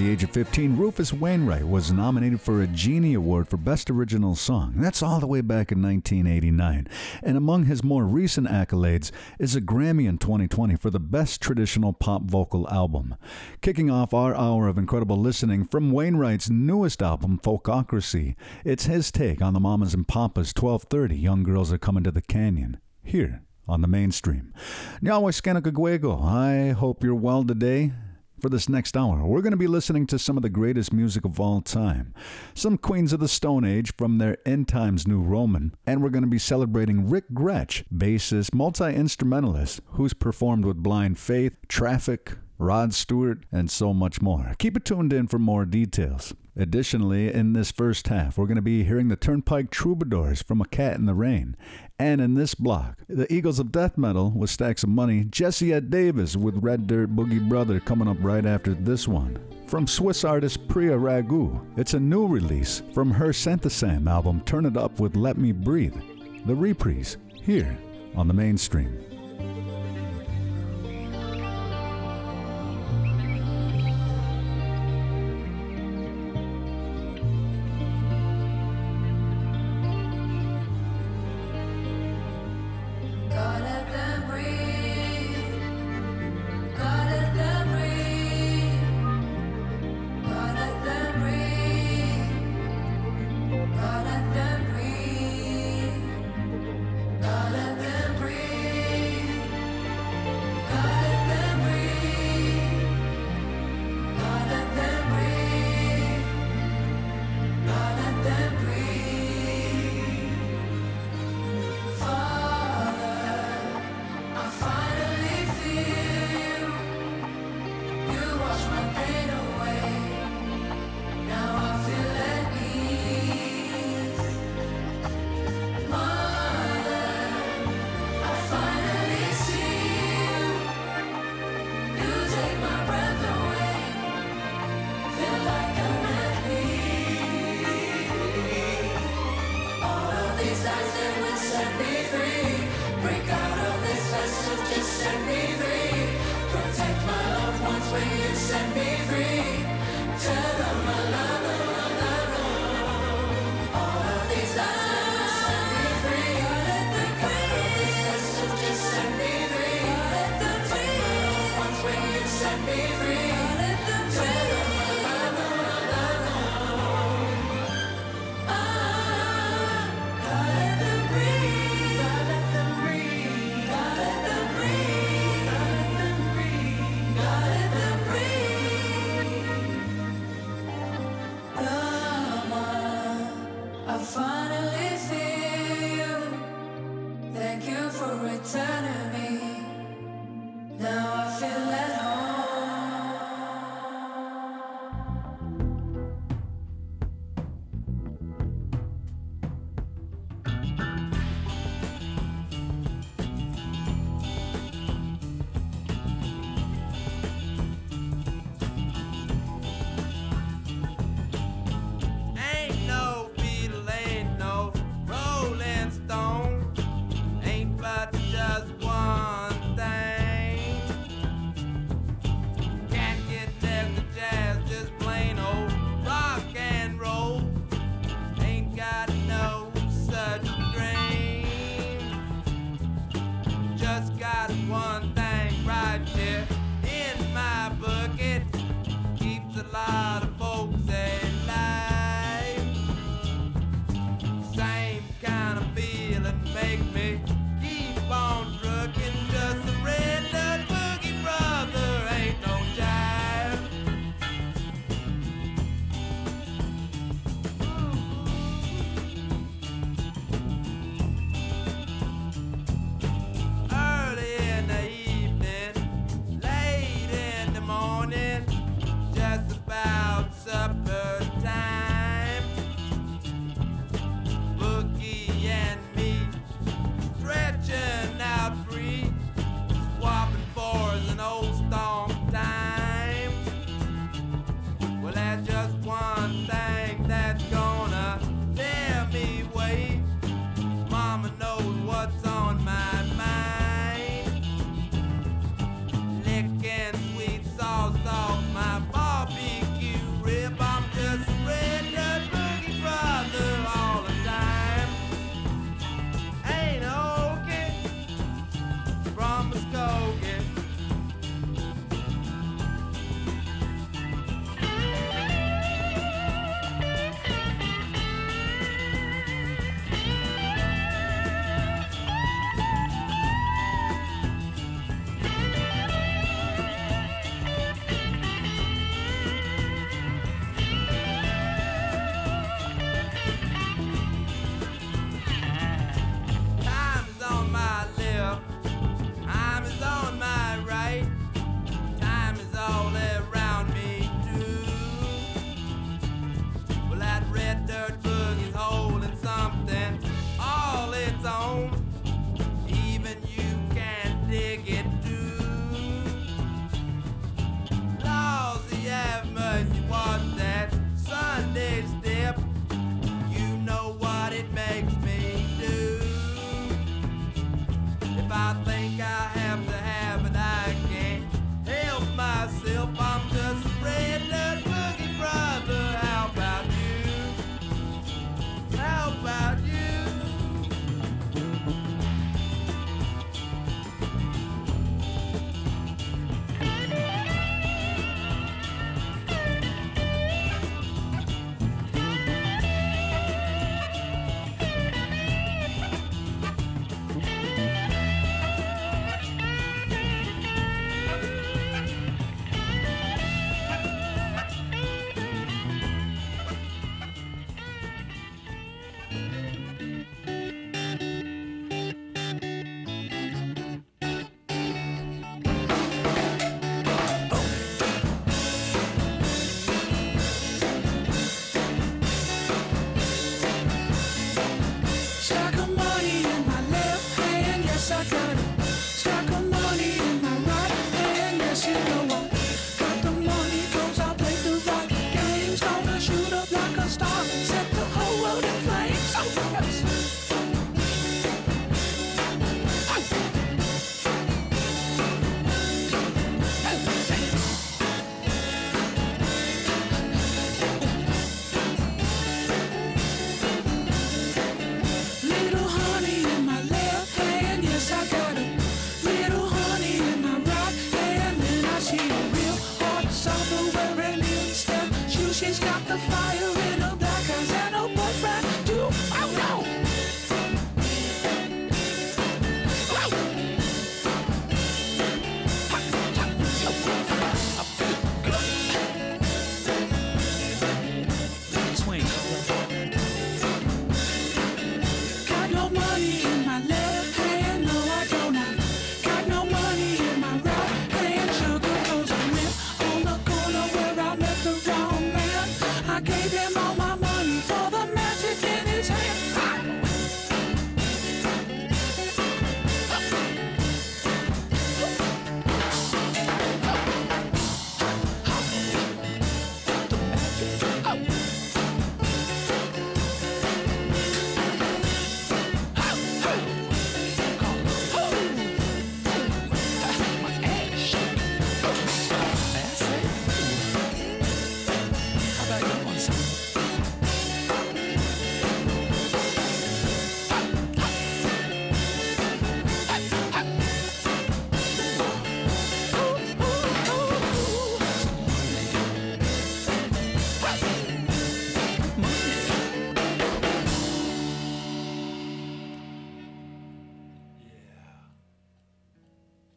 The age of 15, Rufus Wainwright was nominated for a Genie Award for Best Original Song. That's all the way back in 1989. And among his more recent accolades is a Grammy in 2020 for the Best Traditional Pop Vocal Album. Kicking off our hour of incredible listening from Wainwright's newest album, Folkocracy. It's his take on the Mamas and Papas 1230 Young Girls Are Coming to the Canyon. Here on the mainstream. Nyawaskanakagwego, I hope you're well today. For this next hour, we're going to be listening to some of the greatest music of all time. Some Queens of the Stone Age from their In Times New Roman, and we're going to be celebrating Rick Grech, bassist, multi instrumentalist, who's performed with Blind Faith, Traffic, Rod Stewart, and so much more. Keep it tuned in for more details. Additionally, in this first half, we're going to be hearing the Turnpike Troubadours from A Cat in the Rain. And in this block, the Eagles of Death Metal with Stacks of Money, Jesse Ed Davis with Red Dirt Boogie Brother coming up right after this one. From Swiss artist Priya Ragu, it's a new release from her Santhosam album Turn It Up with Let Me Breathe. The reprise, here on the mainstream.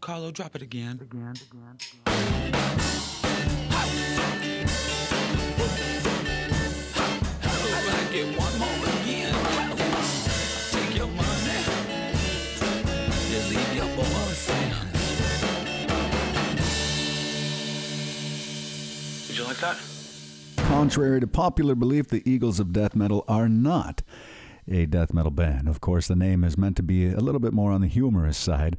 Carlo, drop it again. Again, again, get one more again. Take your money. You leave your boyfriend. Did you like that? Contrary to popular belief, the Eagles of death metal are not a death metal band. Of course, the name is meant to be a little bit more on the humorous side.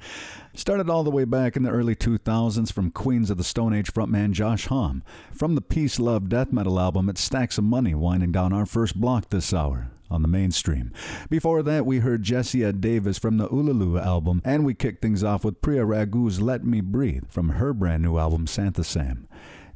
Started all the way back in the early 2000s from Queens of the Stone Age frontman Josh Homme. From the Peace Love death metal album, it's Stacks of Money winding down our first block this hour on the mainstream. Before that, we heard Jesse Ed Davis from the Ululu album, and we kicked things off with Priya Ragu's Let Me Breathe from her brand new album, Santhosam.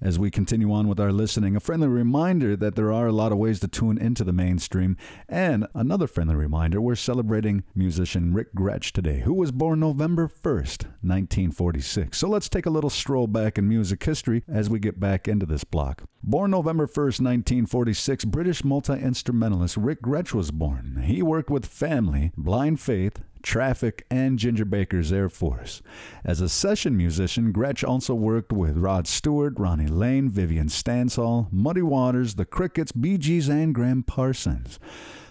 As we continue on with our listening, a friendly reminder that there are a lot of ways to tune into the mainstream, and another friendly reminder we're celebrating musician Rick Grech today, who was born November 1st, 1946. So let's take a little stroll back in music history as we get back into this block. Born November 1st, 1946, British multi instrumentalist Rick Grech was born. He worked with Family, Blind Faith, Traffic, and Ginger Baker's Air Force. As a session musician, Grech also worked with Rod Stewart, Ronnie Lane, Vivian Stanshall, Muddy Waters, The Crickets, Bee Gees, and Gram Parsons.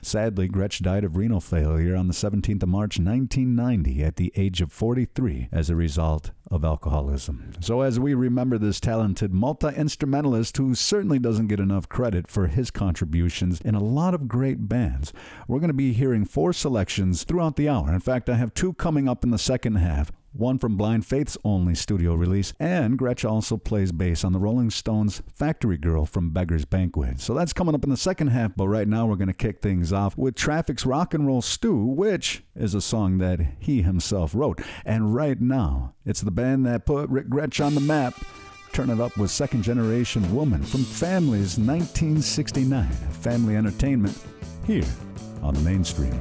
Sadly, Grech died of renal failure on the 17th of March 1990 at the age of 43 as a result of alcoholism. So, as we remember this talented multi instrumentalist who certainly doesn't get enough credit for his contributions in a lot of great bands, we're going to be hearing four selections throughout the hour. In fact, I have two coming up in the second half one from Blind Faith's only studio release, and Grech also plays bass on the Rolling Stones' Factory Girl from Beggar's Banquet. So that's coming up in the second half, but right now we're going to kick things off with Traffic's Rock and Roll Stew, which is a song that he himself wrote. And right now, it's the band that put Rick Grech on the map. Turn it up with Second Generation Woman from Family's 1969 Family Entertainment here on the mainstream.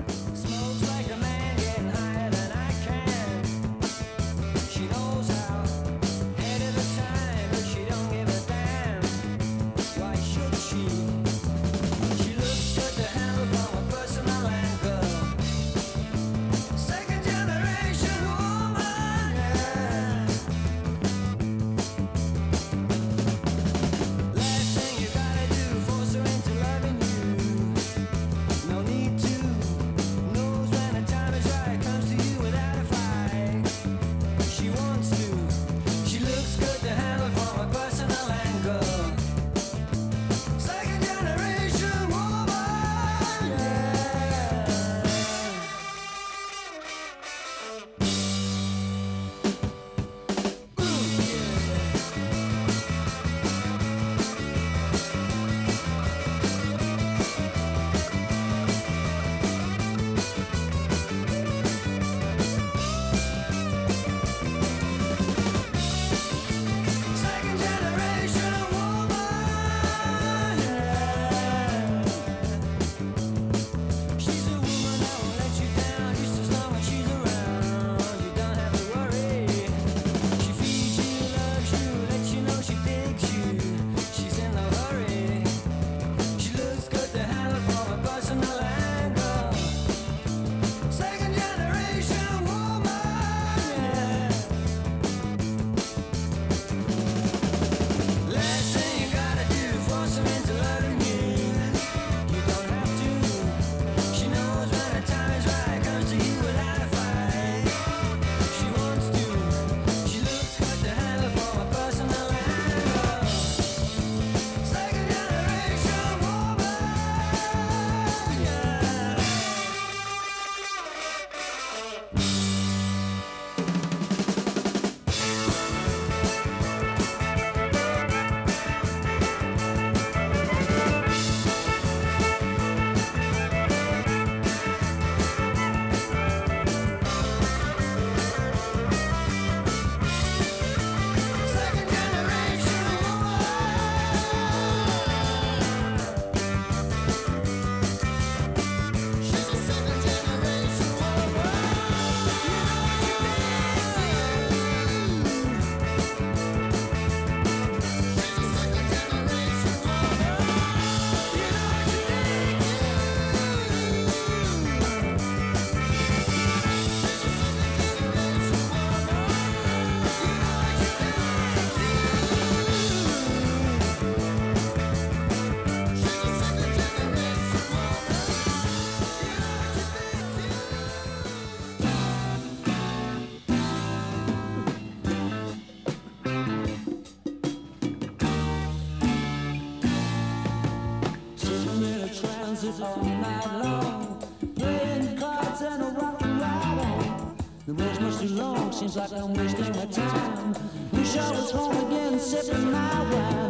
seems like I'm wasting my time. Wish I was home again, sipping my wine.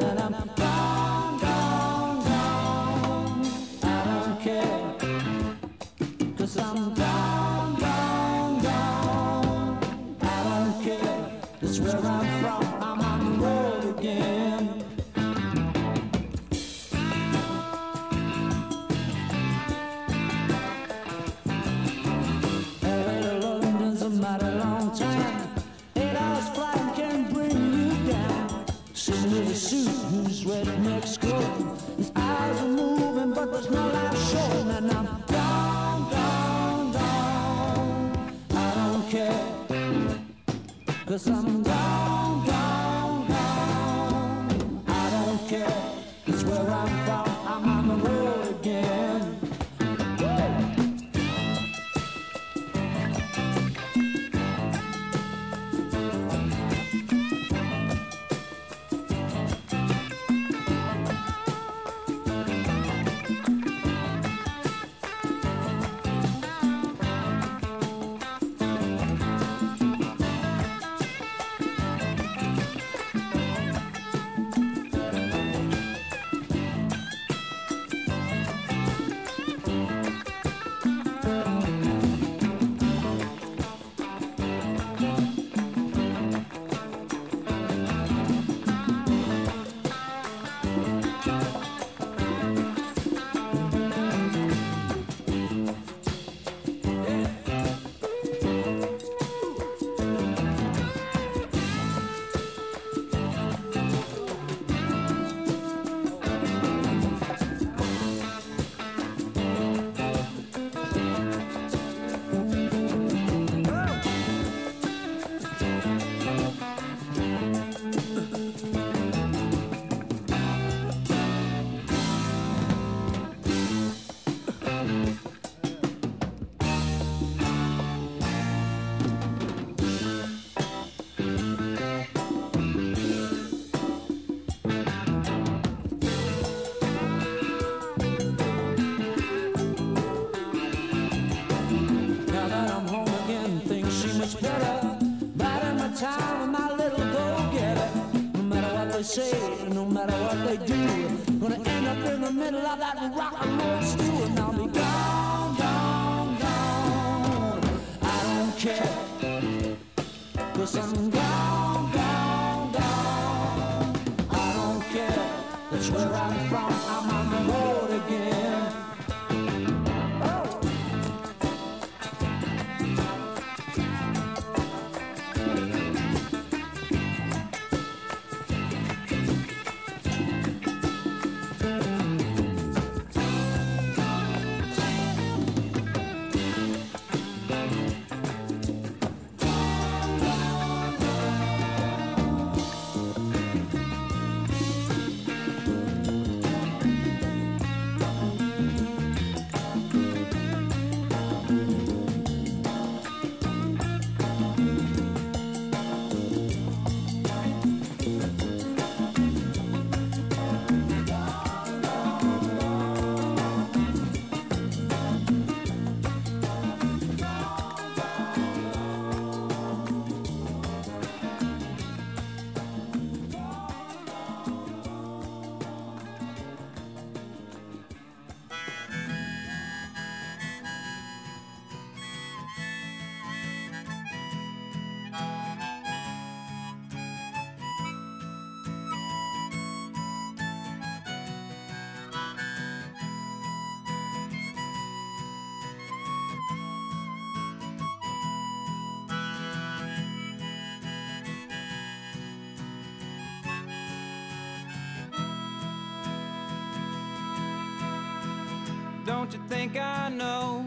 don't you think I know?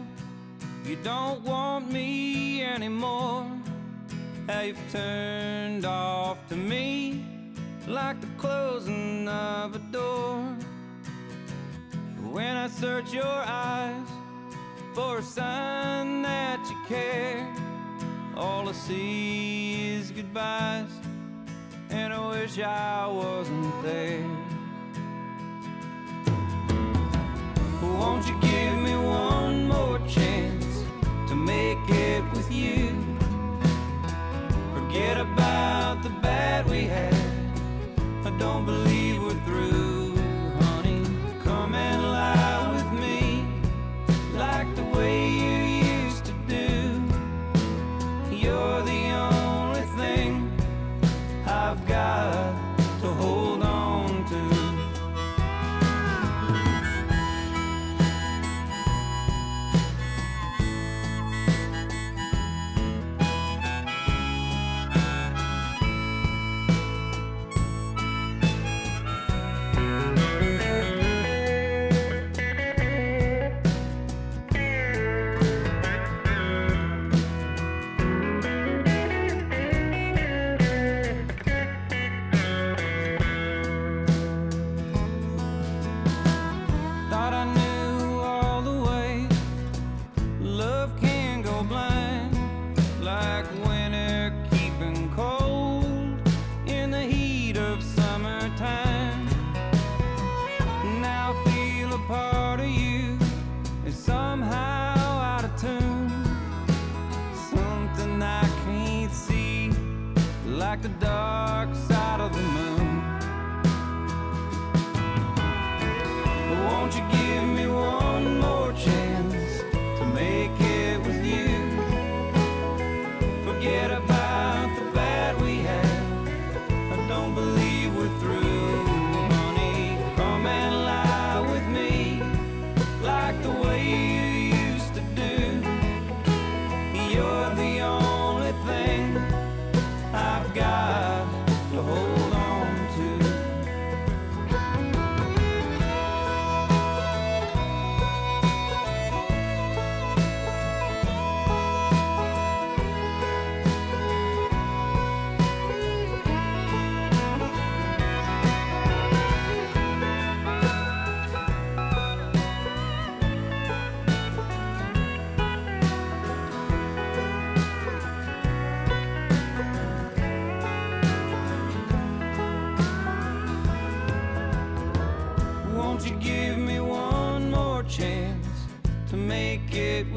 You don't want me anymore. How you've turned off to me like the closing of a door. When I search your eyes for a sign that you care, all I see is goodbyes, and I wish I wasn't there.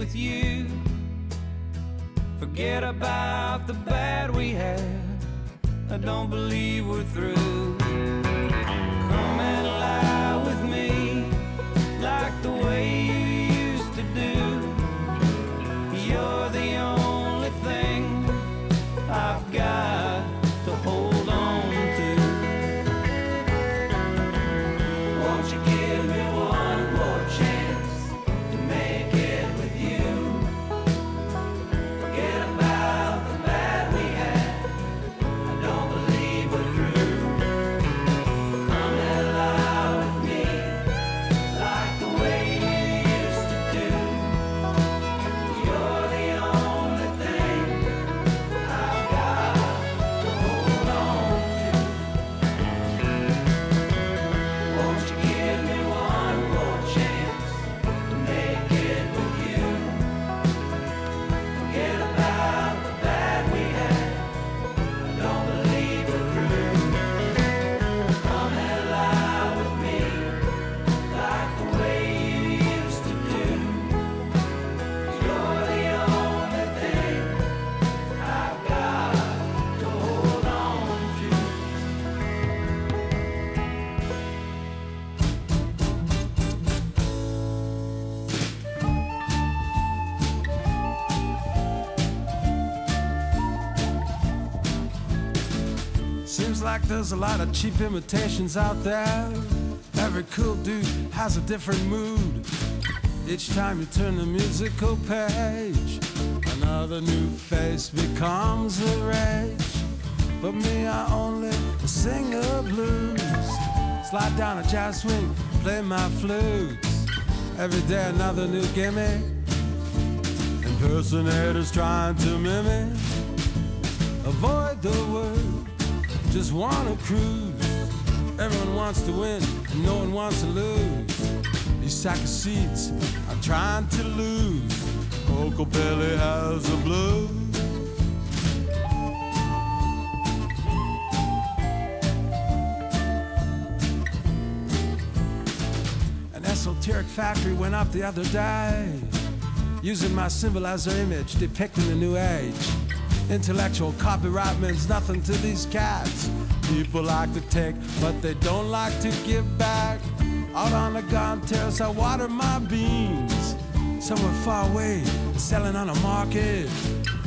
with you. Forget about the bad we had. I don't believe we're through. Seems like there's a lot of cheap imitations out there. Every cool dude has a different mood. Each time you turn the musical page, another new face becomes the rage. But me, I only sing the blues. Slide down a jazz swing, play my flute. Every day another new gimmick. Impersonators trying to mimic. Avoid the word just wanna cruise. Everyone wants to win, and no one wants to lose. These sack of seats are trying to lose. Kokopelli has the blues. esoteric factory went up the other day using my symbolizer image depicting the new age Intellectual copyright means nothing to these cats. People like to take, but they don't like to give back. Out on the garden terrace, I water my beans. Somewhere far away, selling on a market.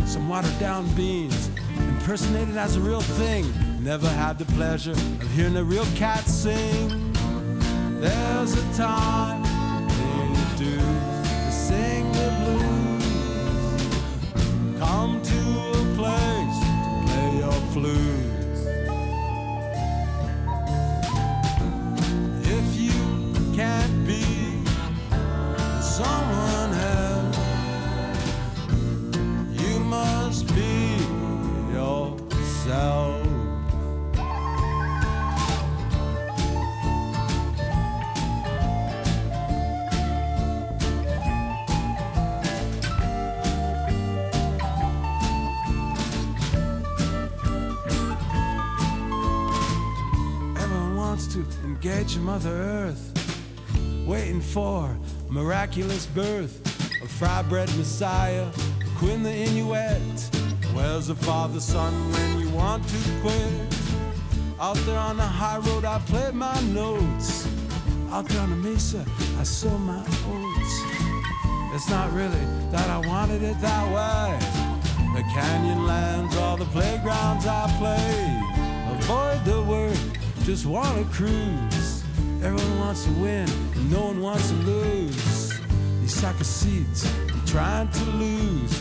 Some watered down beans, impersonated as a real thing. Never had the pleasure of hearing a real cat sing. There's a time play Mother Earth, waiting for miraculous birth, of fry-bred Messiah, a Queen the Inuit. Where's the Father, Son, when you want to quit? Out there on the high road, I play my notes. Out there on the mesa, I sow my oats. It's not really that I wanted it that way. The canyon lands, all the playgrounds I play. Avoid the word, just wanna cruise. Everyone wants to win, and no one wants to lose. These sack of seeds, I'm trying to lose.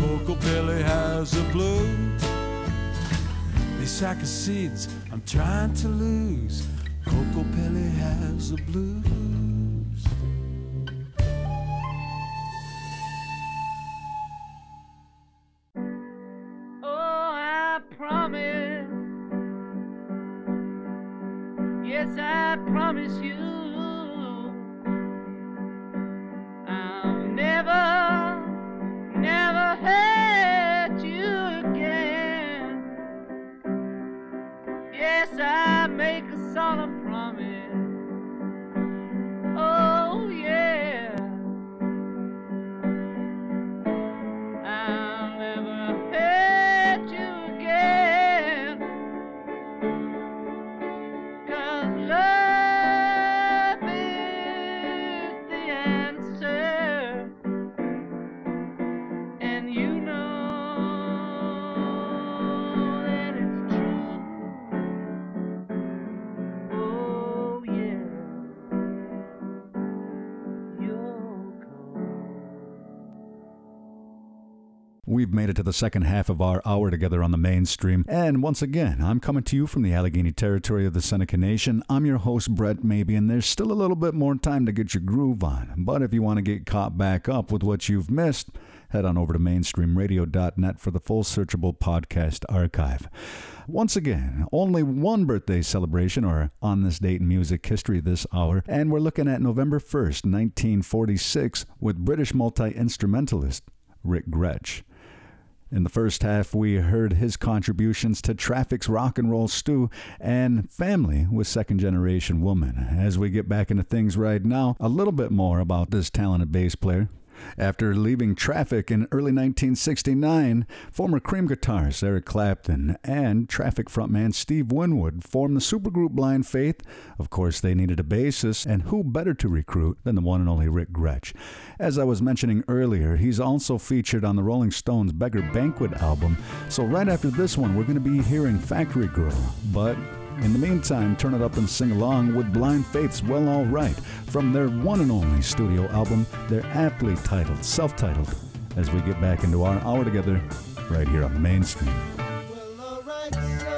Kokopelli has a blue. These sack of seeds, I'm trying to lose. Coco Pelly has a blues. Is We've made it to the second half of our hour together on the mainstream. And once again, I'm coming to you from the Allegheny territory of the Seneca Nation. I'm your host, Brett Maybe, and there's still a little bit more time to get your groove on. But if you want to get caught back up with what you've missed, head on over to mainstreamradio.net for the full searchable podcast archive. Once again, only one birthday celebration or on this date in music history this hour, and we're looking at November 1st, 1946, with British multi instrumentalist Rick Grech. In the first half, we heard his contributions to Traffic's rock and roll stew and Family with Second Generation Woman. As we get back into things right now, a little bit more about this talented bass player. After leaving Traffic in early 1969, former Cream guitarist Eric Clapton and Traffic frontman Steve Winwood formed the supergroup Blind Faith. Of course, they needed a bassist, and who better to recruit than the one and only Rick Grech? As I was mentioning earlier, he's also featured on the Rolling Stones Beggar Banquet album. So, right after this one, we're going to be hearing Factory Girl. But in the meantime, turn it up and sing along with Blind Faith's Well All Right from their one and only studio album, their aptly titled, self titled, as we get back into our hour together right here on the mainstream. Well,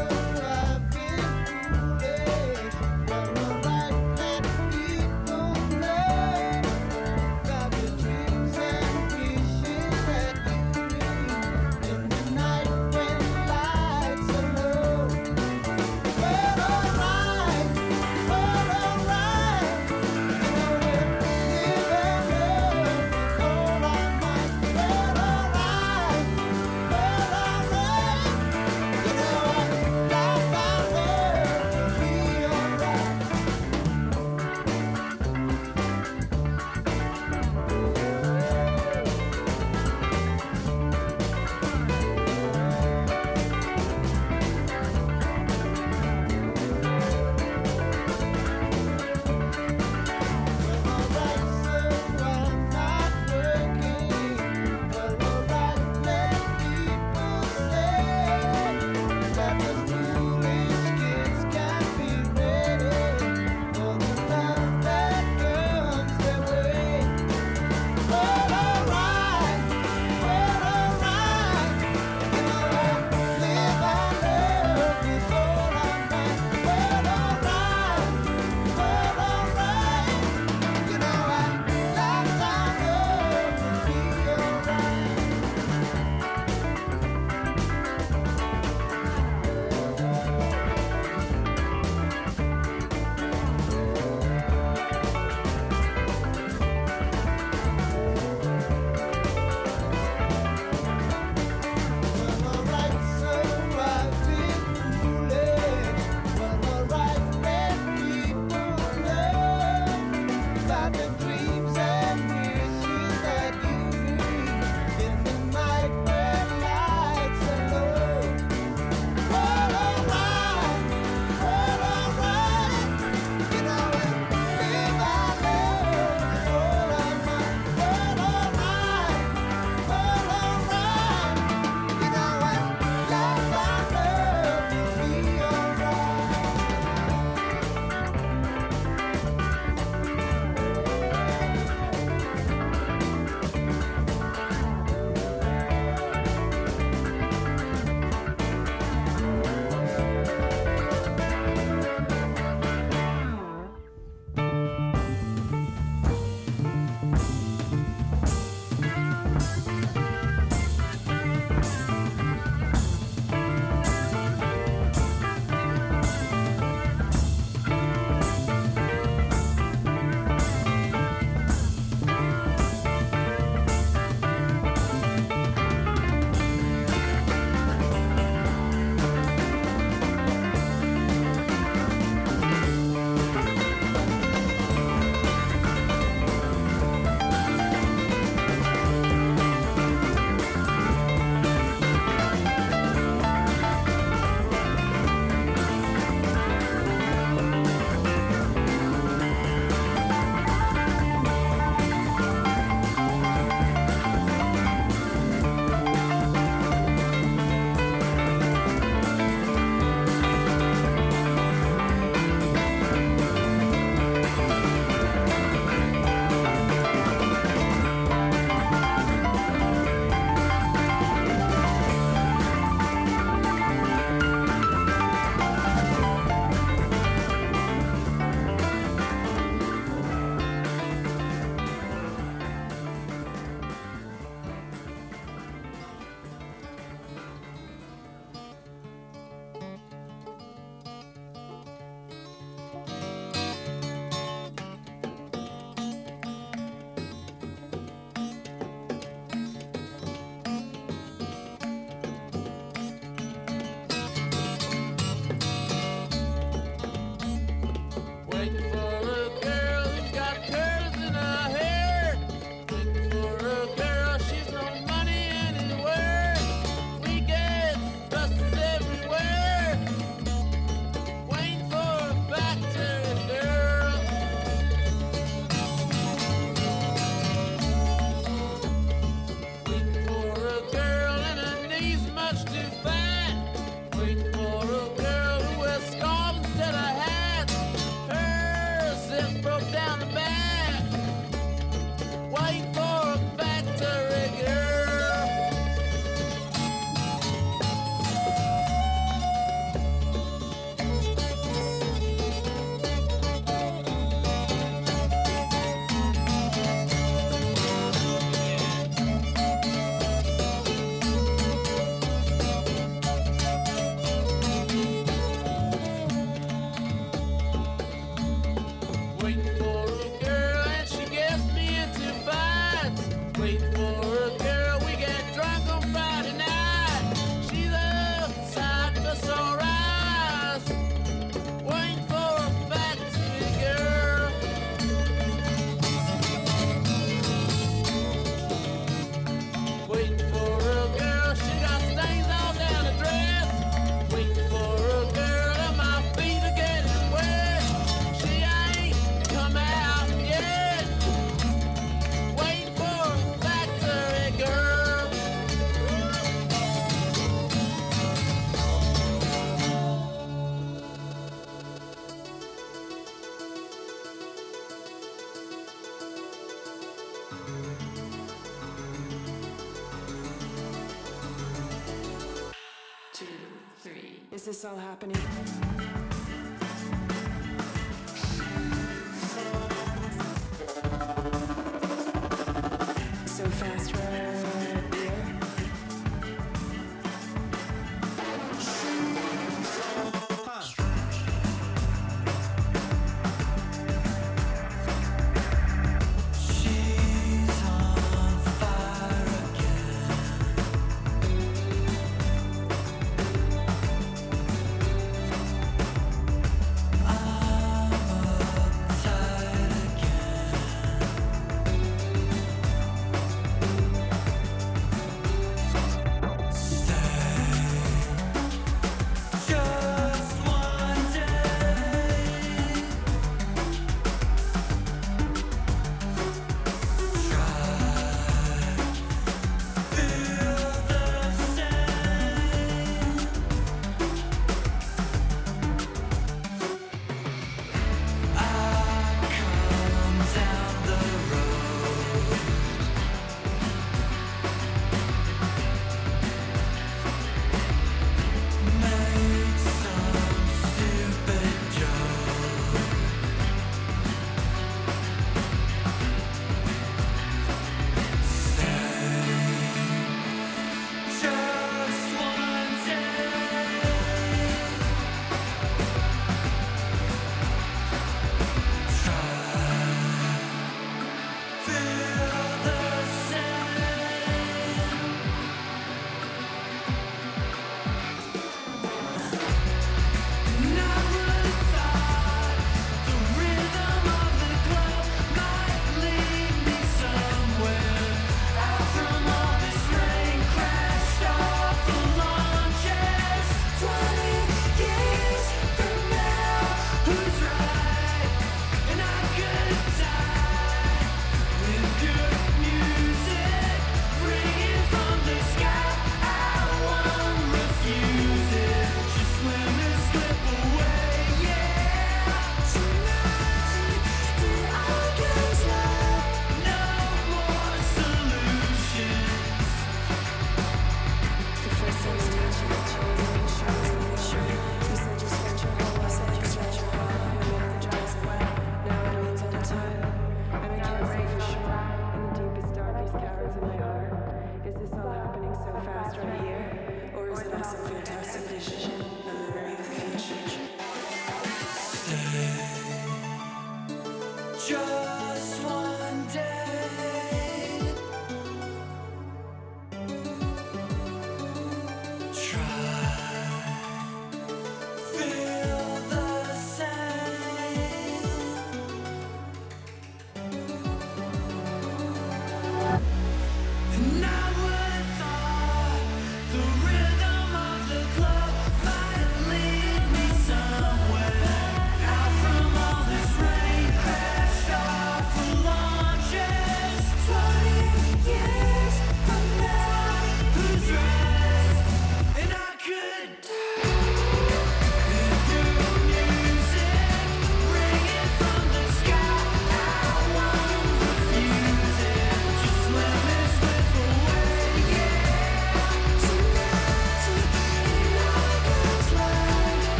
all happening?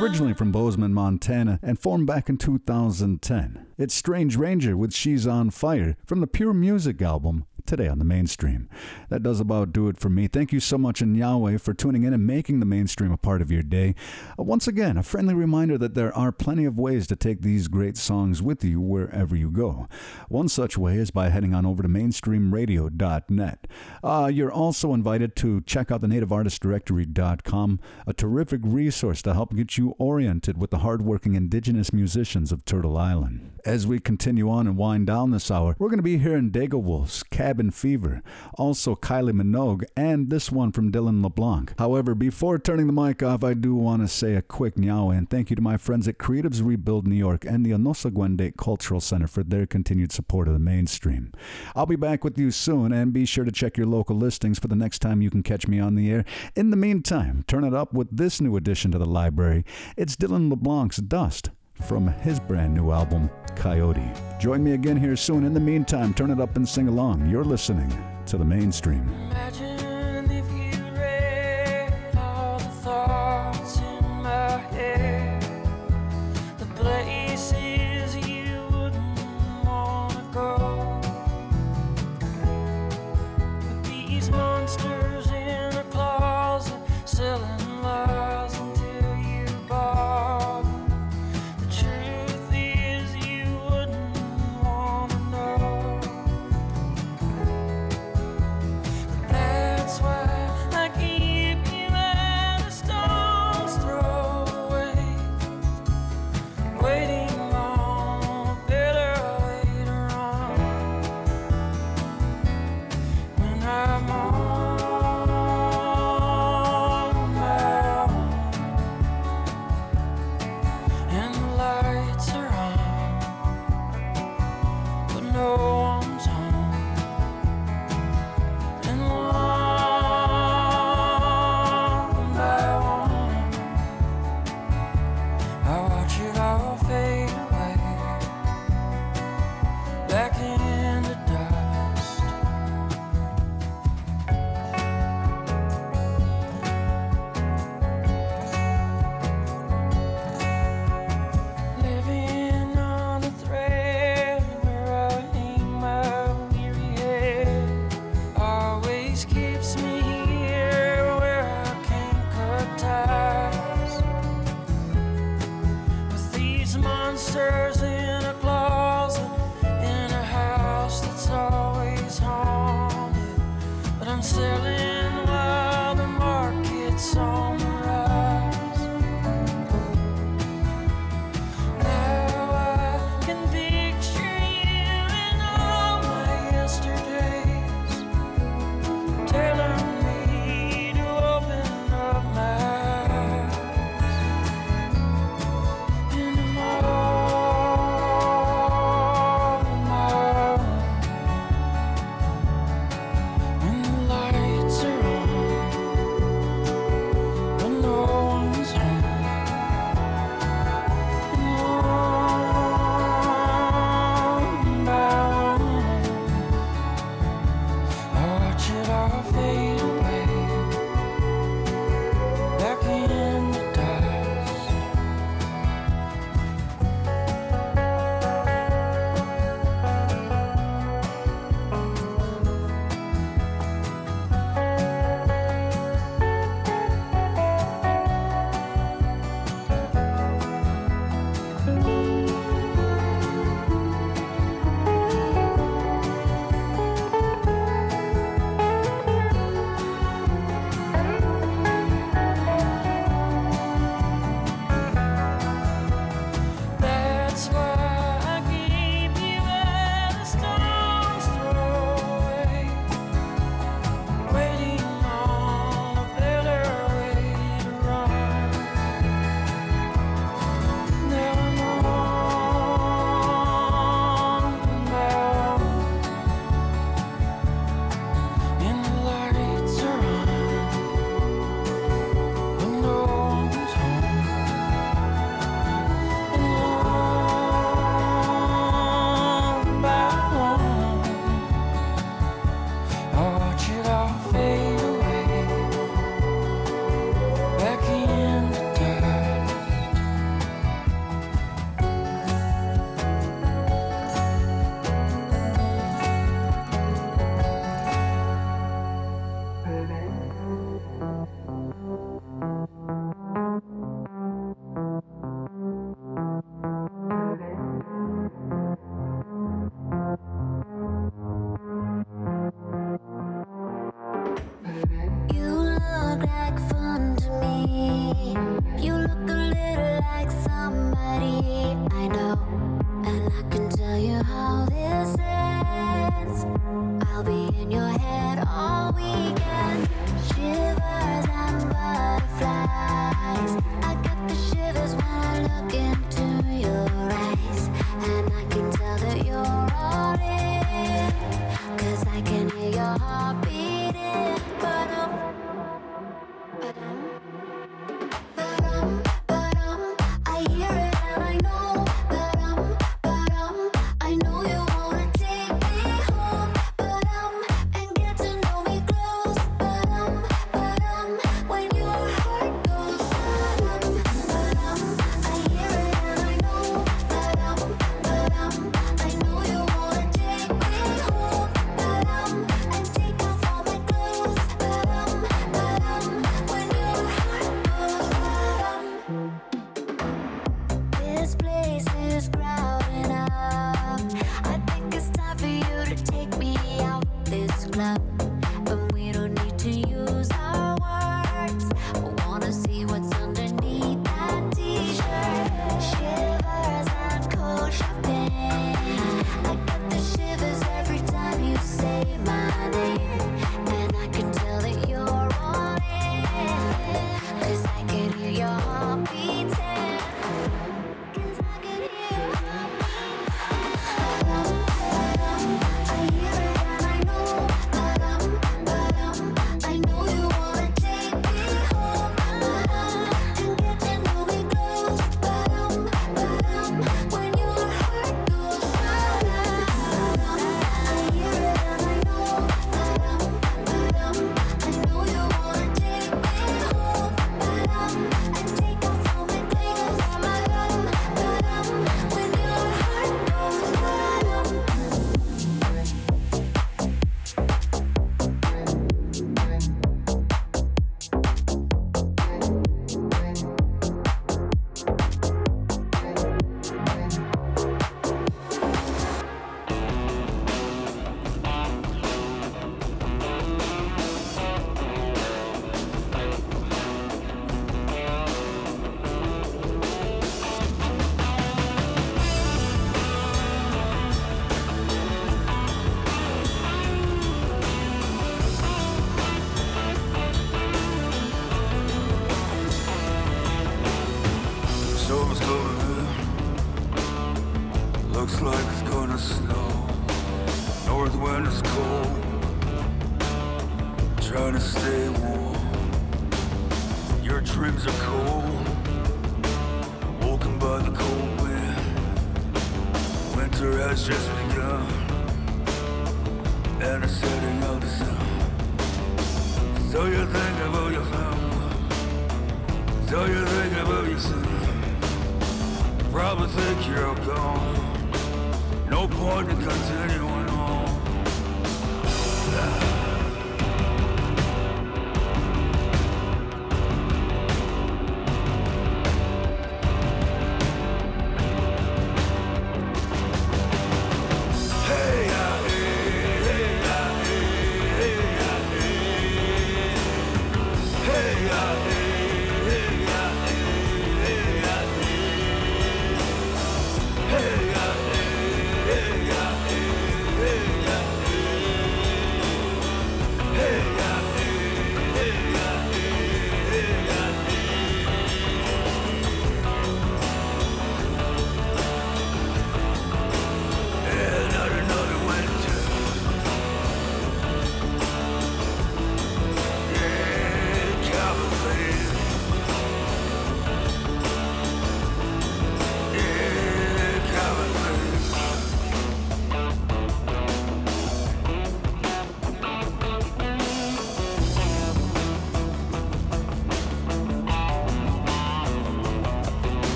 Originally from Bozeman, Montana, and formed back in 2010. It's Strange Ranger with She's on Fire from the Pure Music album today on the mainstream. That does about do it for me. Thank you so much, in Yahweh, for tuning in and making the mainstream a part of your day. Uh, once again, a friendly reminder that there are plenty of ways to take these great songs with you wherever you go. One such way is by heading on over to mainstreamradio.net. Uh, you're also invited to check out the nativeartistdirectory.com, a terrific resource to help get you oriented with the hardworking indigenous musicians of Turtle Island. As we continue on and wind down this hour, we're going to be hearing Digawolf's Cabin Cabin Fever, also Kylie Minogue, and this one from Dylan LeBlanc. However, before turning the mic off, I do want to say a quick nyawa and thank you to my friends at Creatives Rebuild New York and the Onosaguende Cultural Center for their continued support of the mainstream. I'll be back with you soon, and be sure to check your local listings for the next time you can catch me on the air. In the meantime, turn it up with this new addition to the library. It's Dylan LeBlanc's Dust from his brand new album, Coyote. Join me again here soon. In the meantime, turn it up and sing along. You're listening to the mainstream. Imagine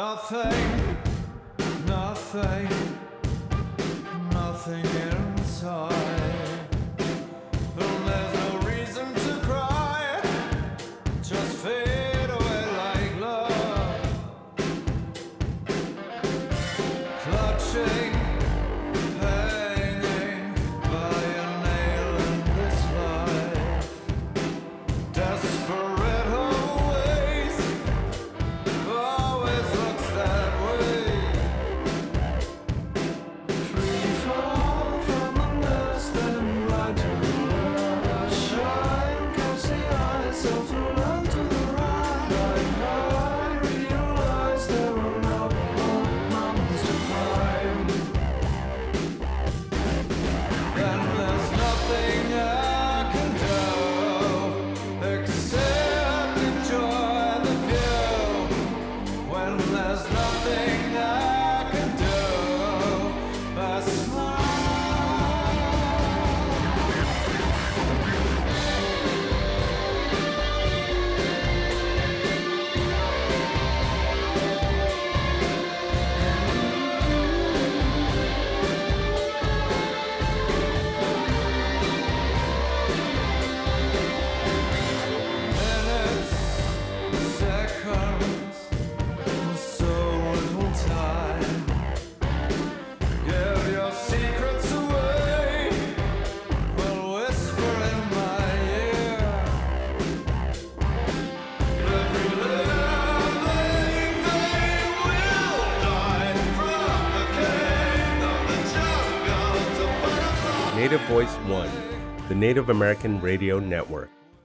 Nothing, nothing, Native American Radio Network.